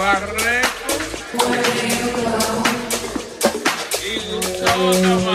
Barreto. you Gustavo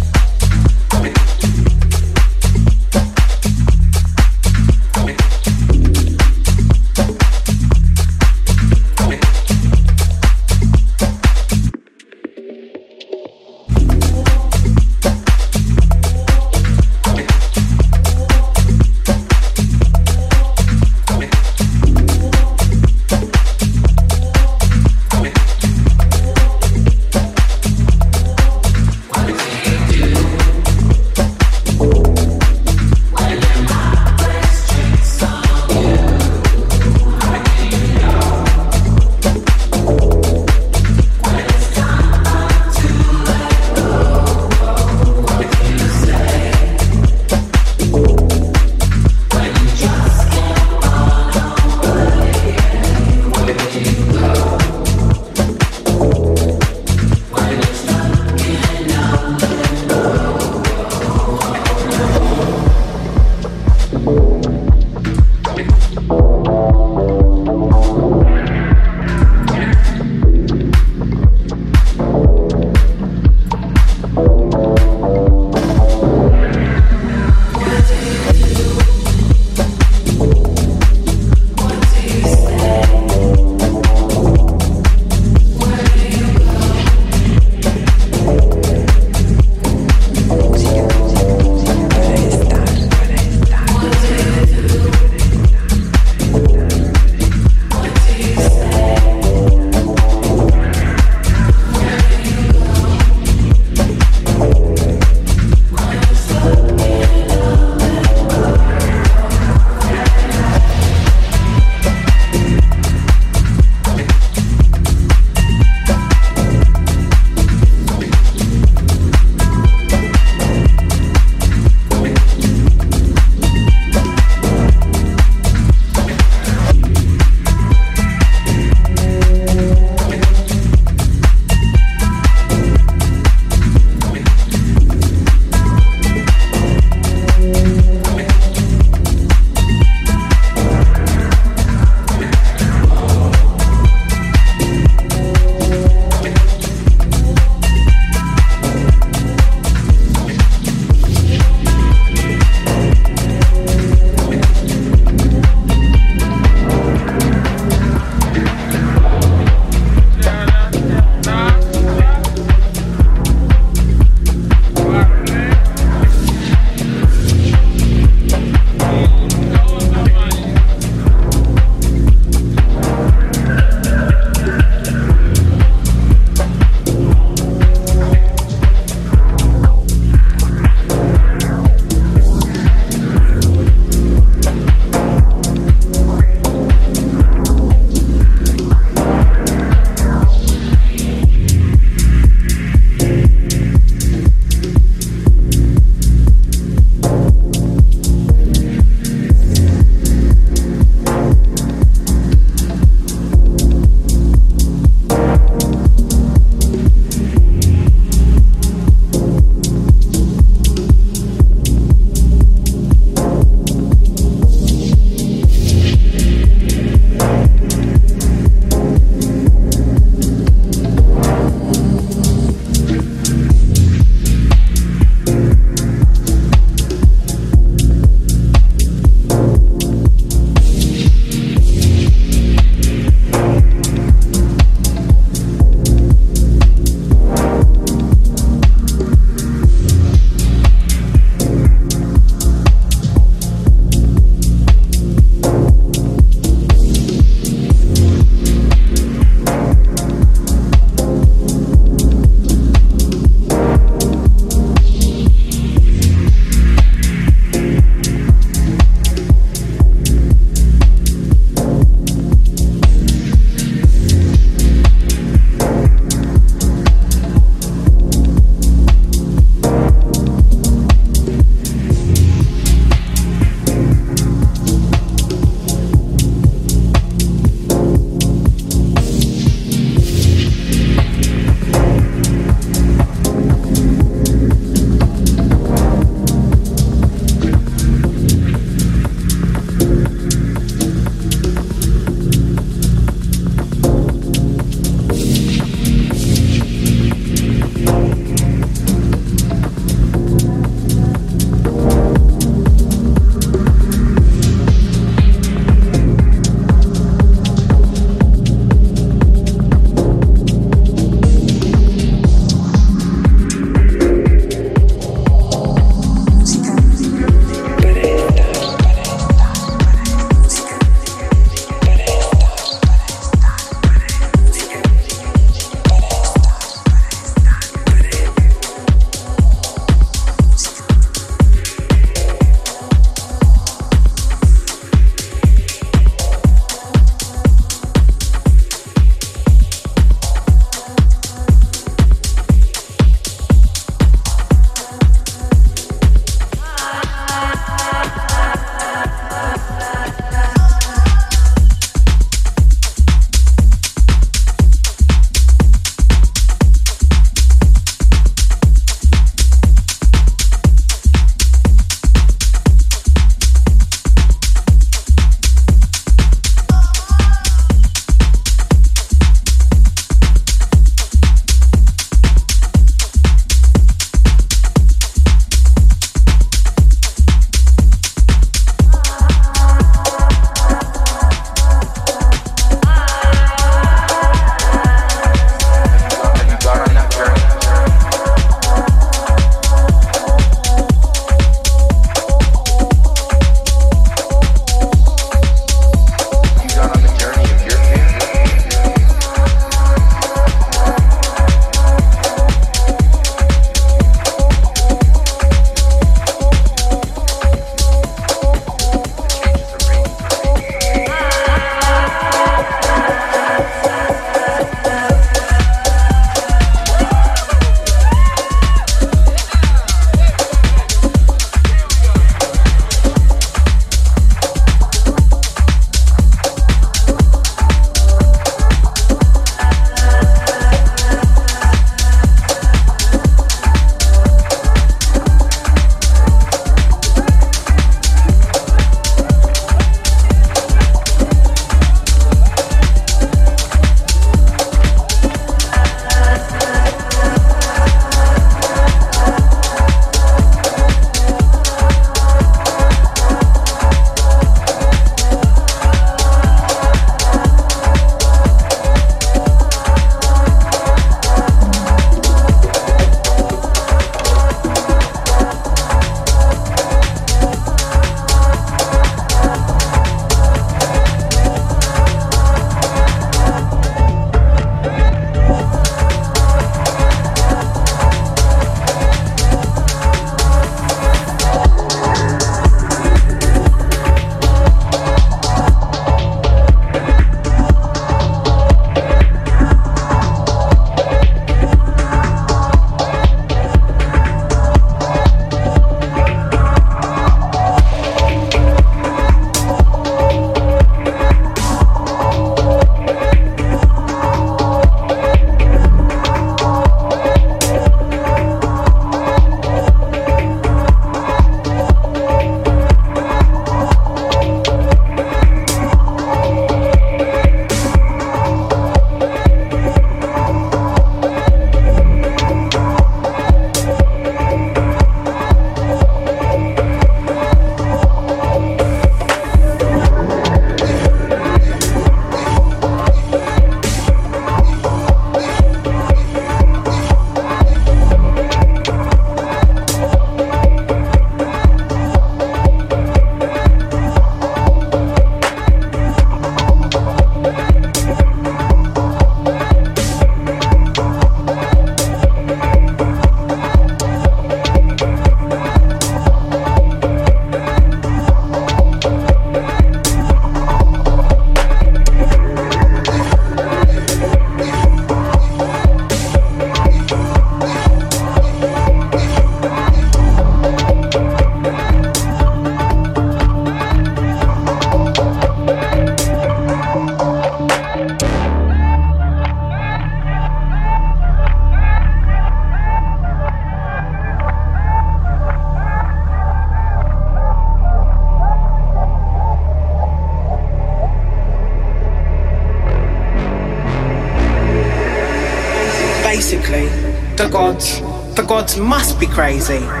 must be crazy.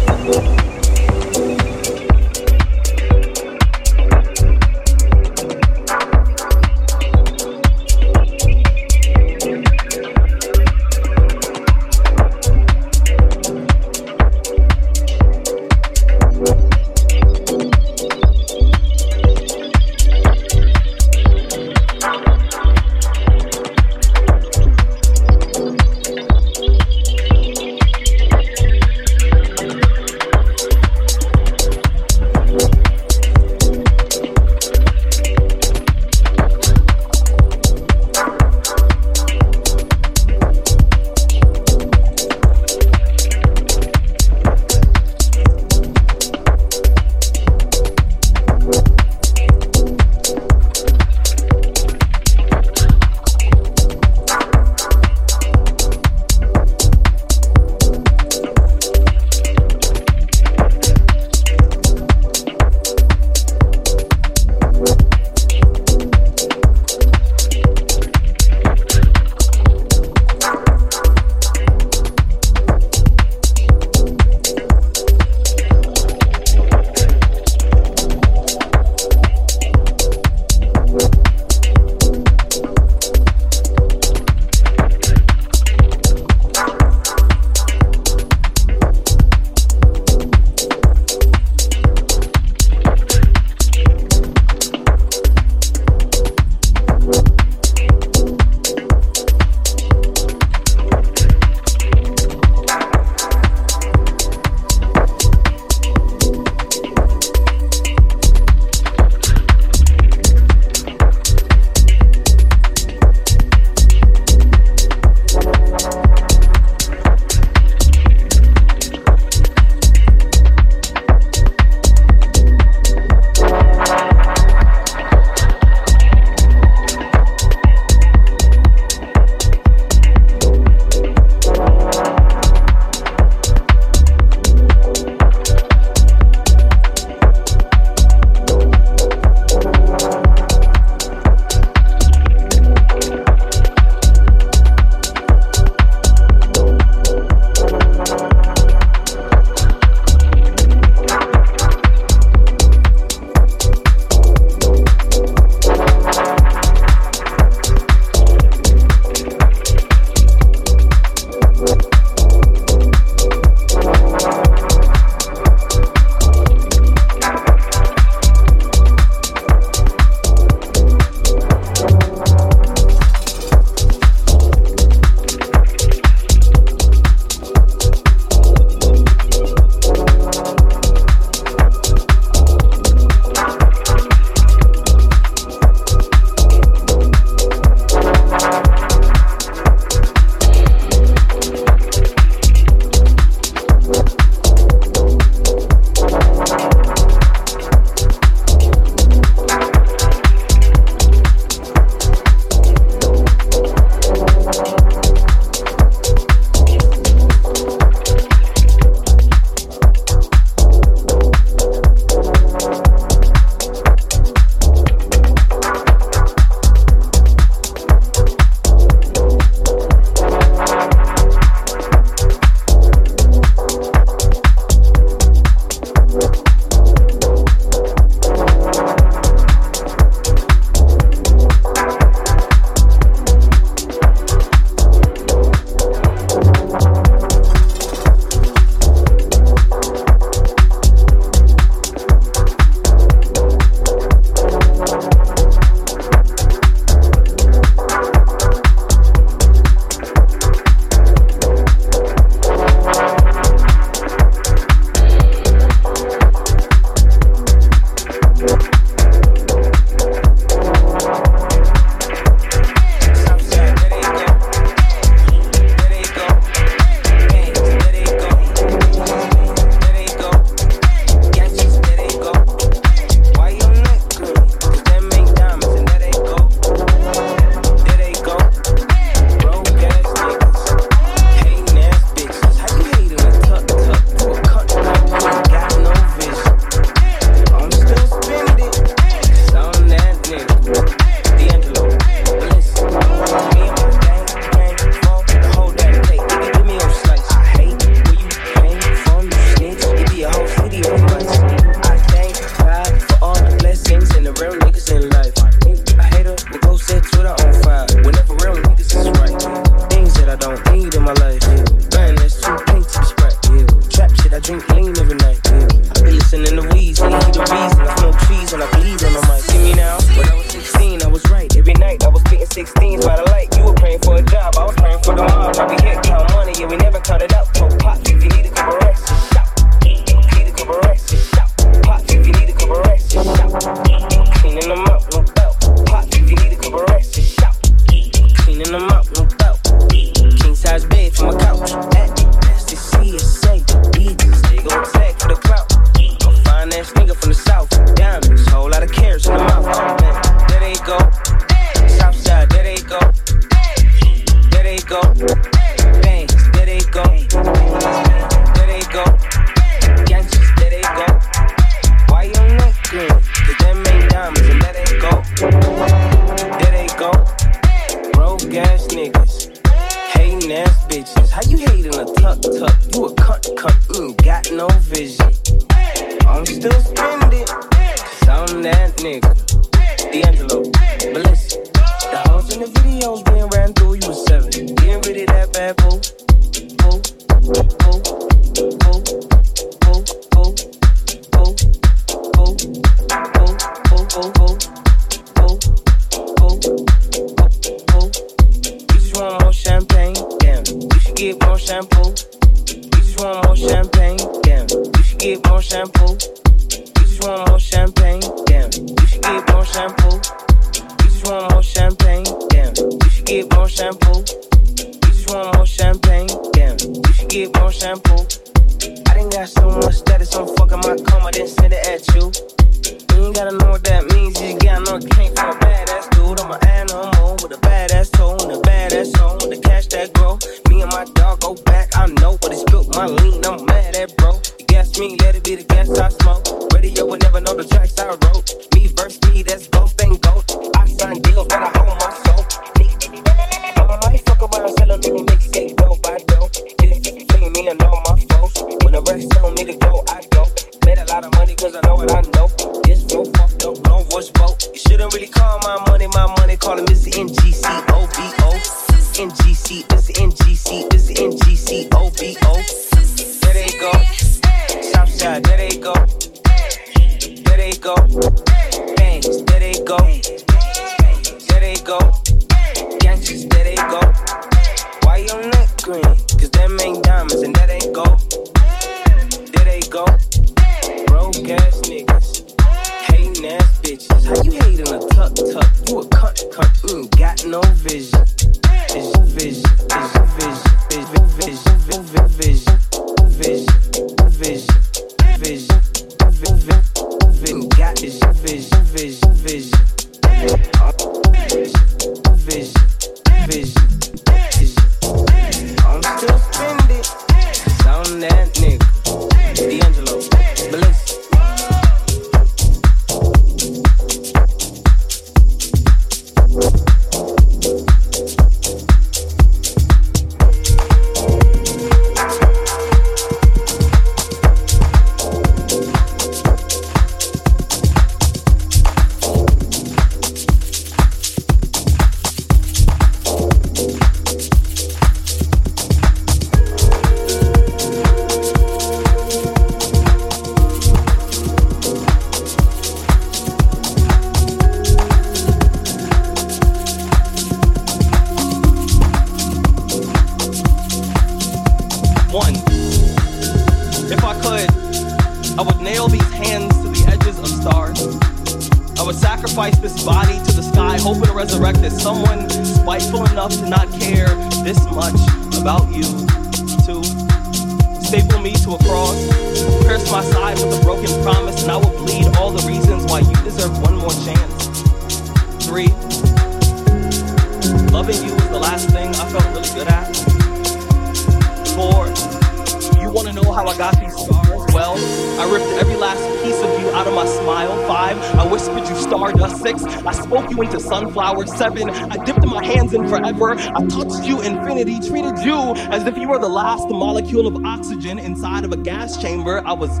Oxygen inside of a gas chamber. I was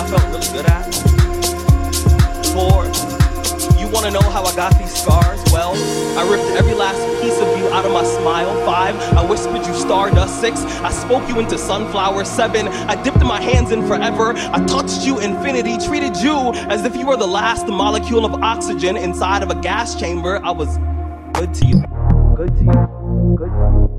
I felt really good at. Four, you wanna know how I got these scars? Well, I ripped every last piece of you out of my smile. Five, I whispered you stardust. Six, I spoke you into sunflower. Seven, I dipped my hands in forever. I touched you infinity, treated you as if you were the last molecule of oxygen inside of a gas chamber. I was good to you. Good to you. Good to you.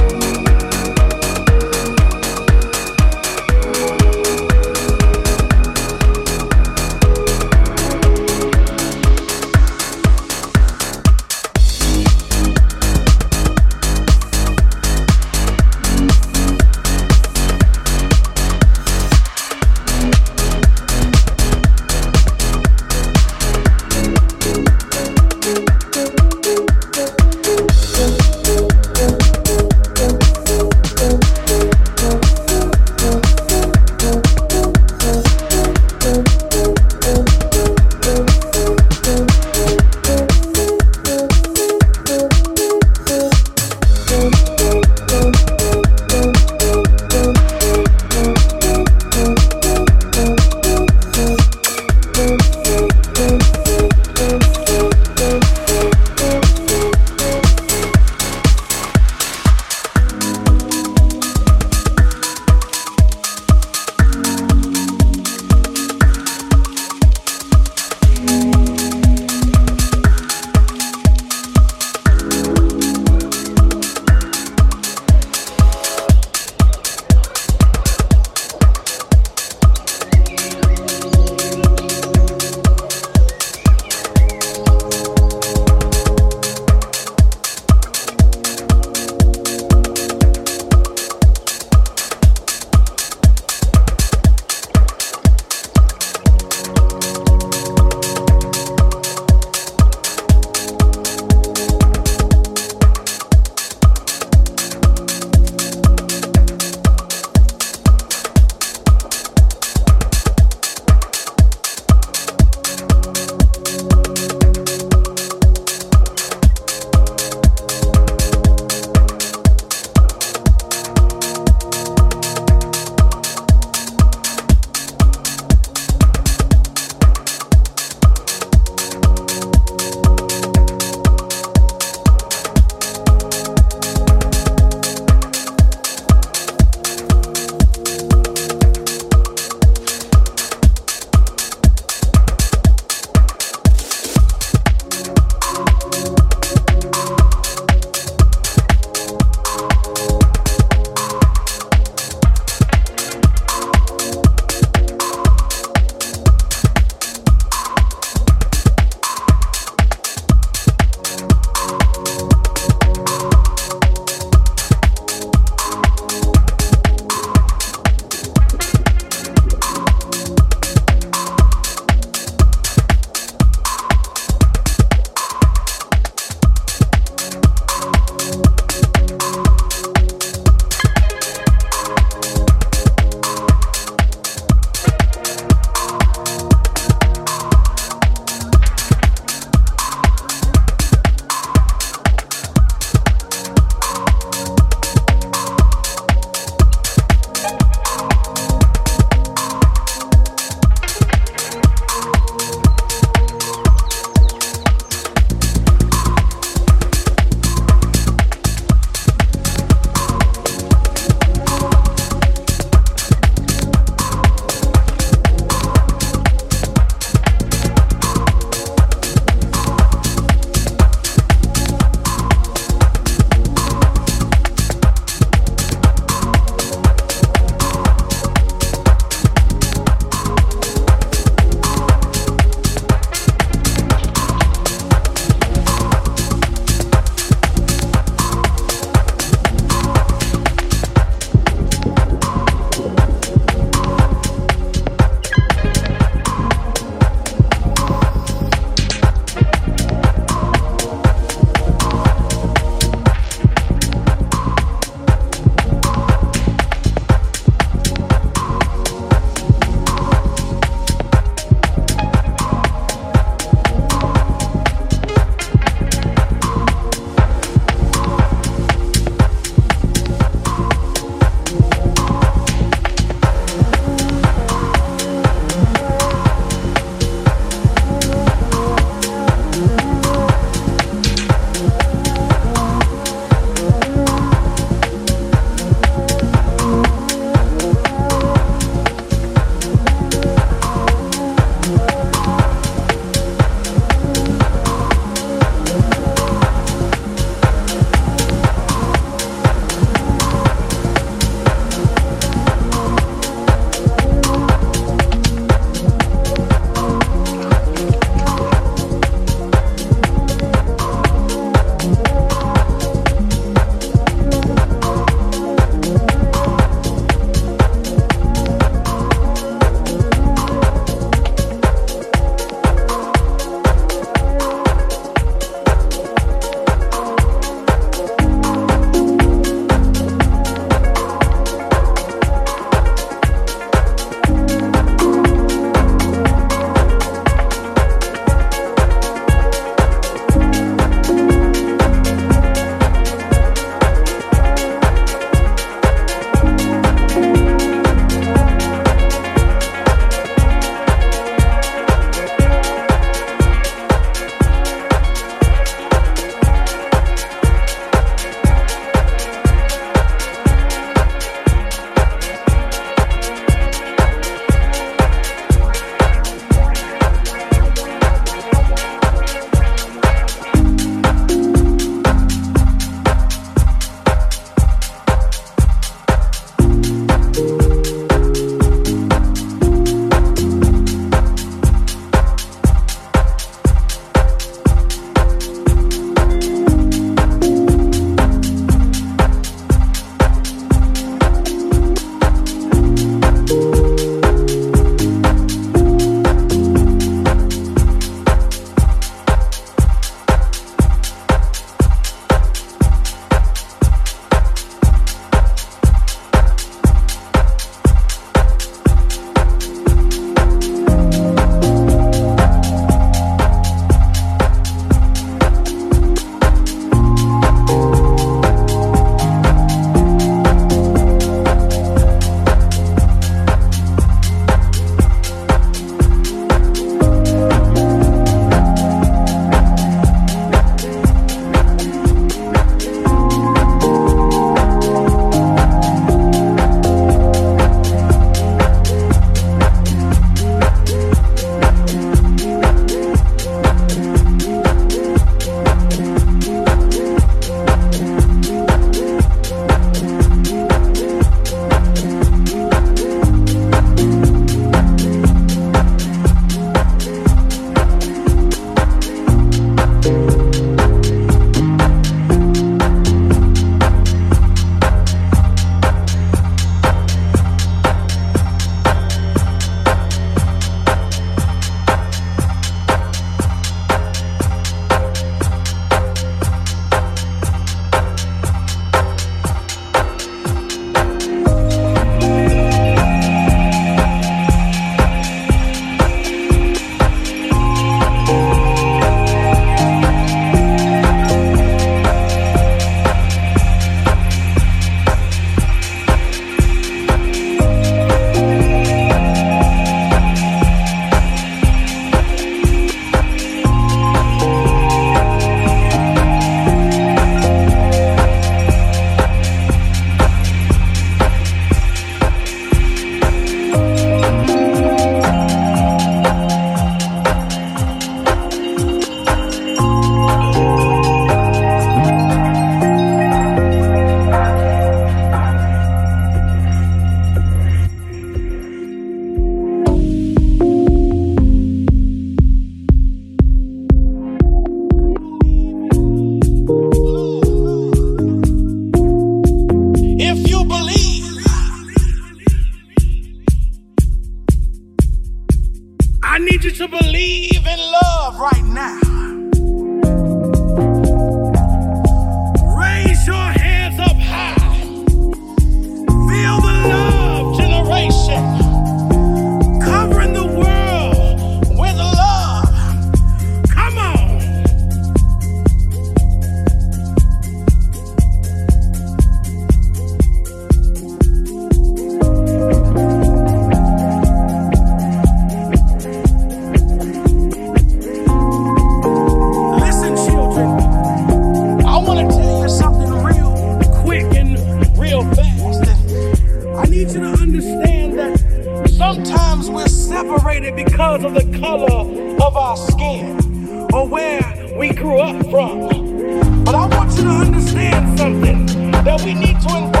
From.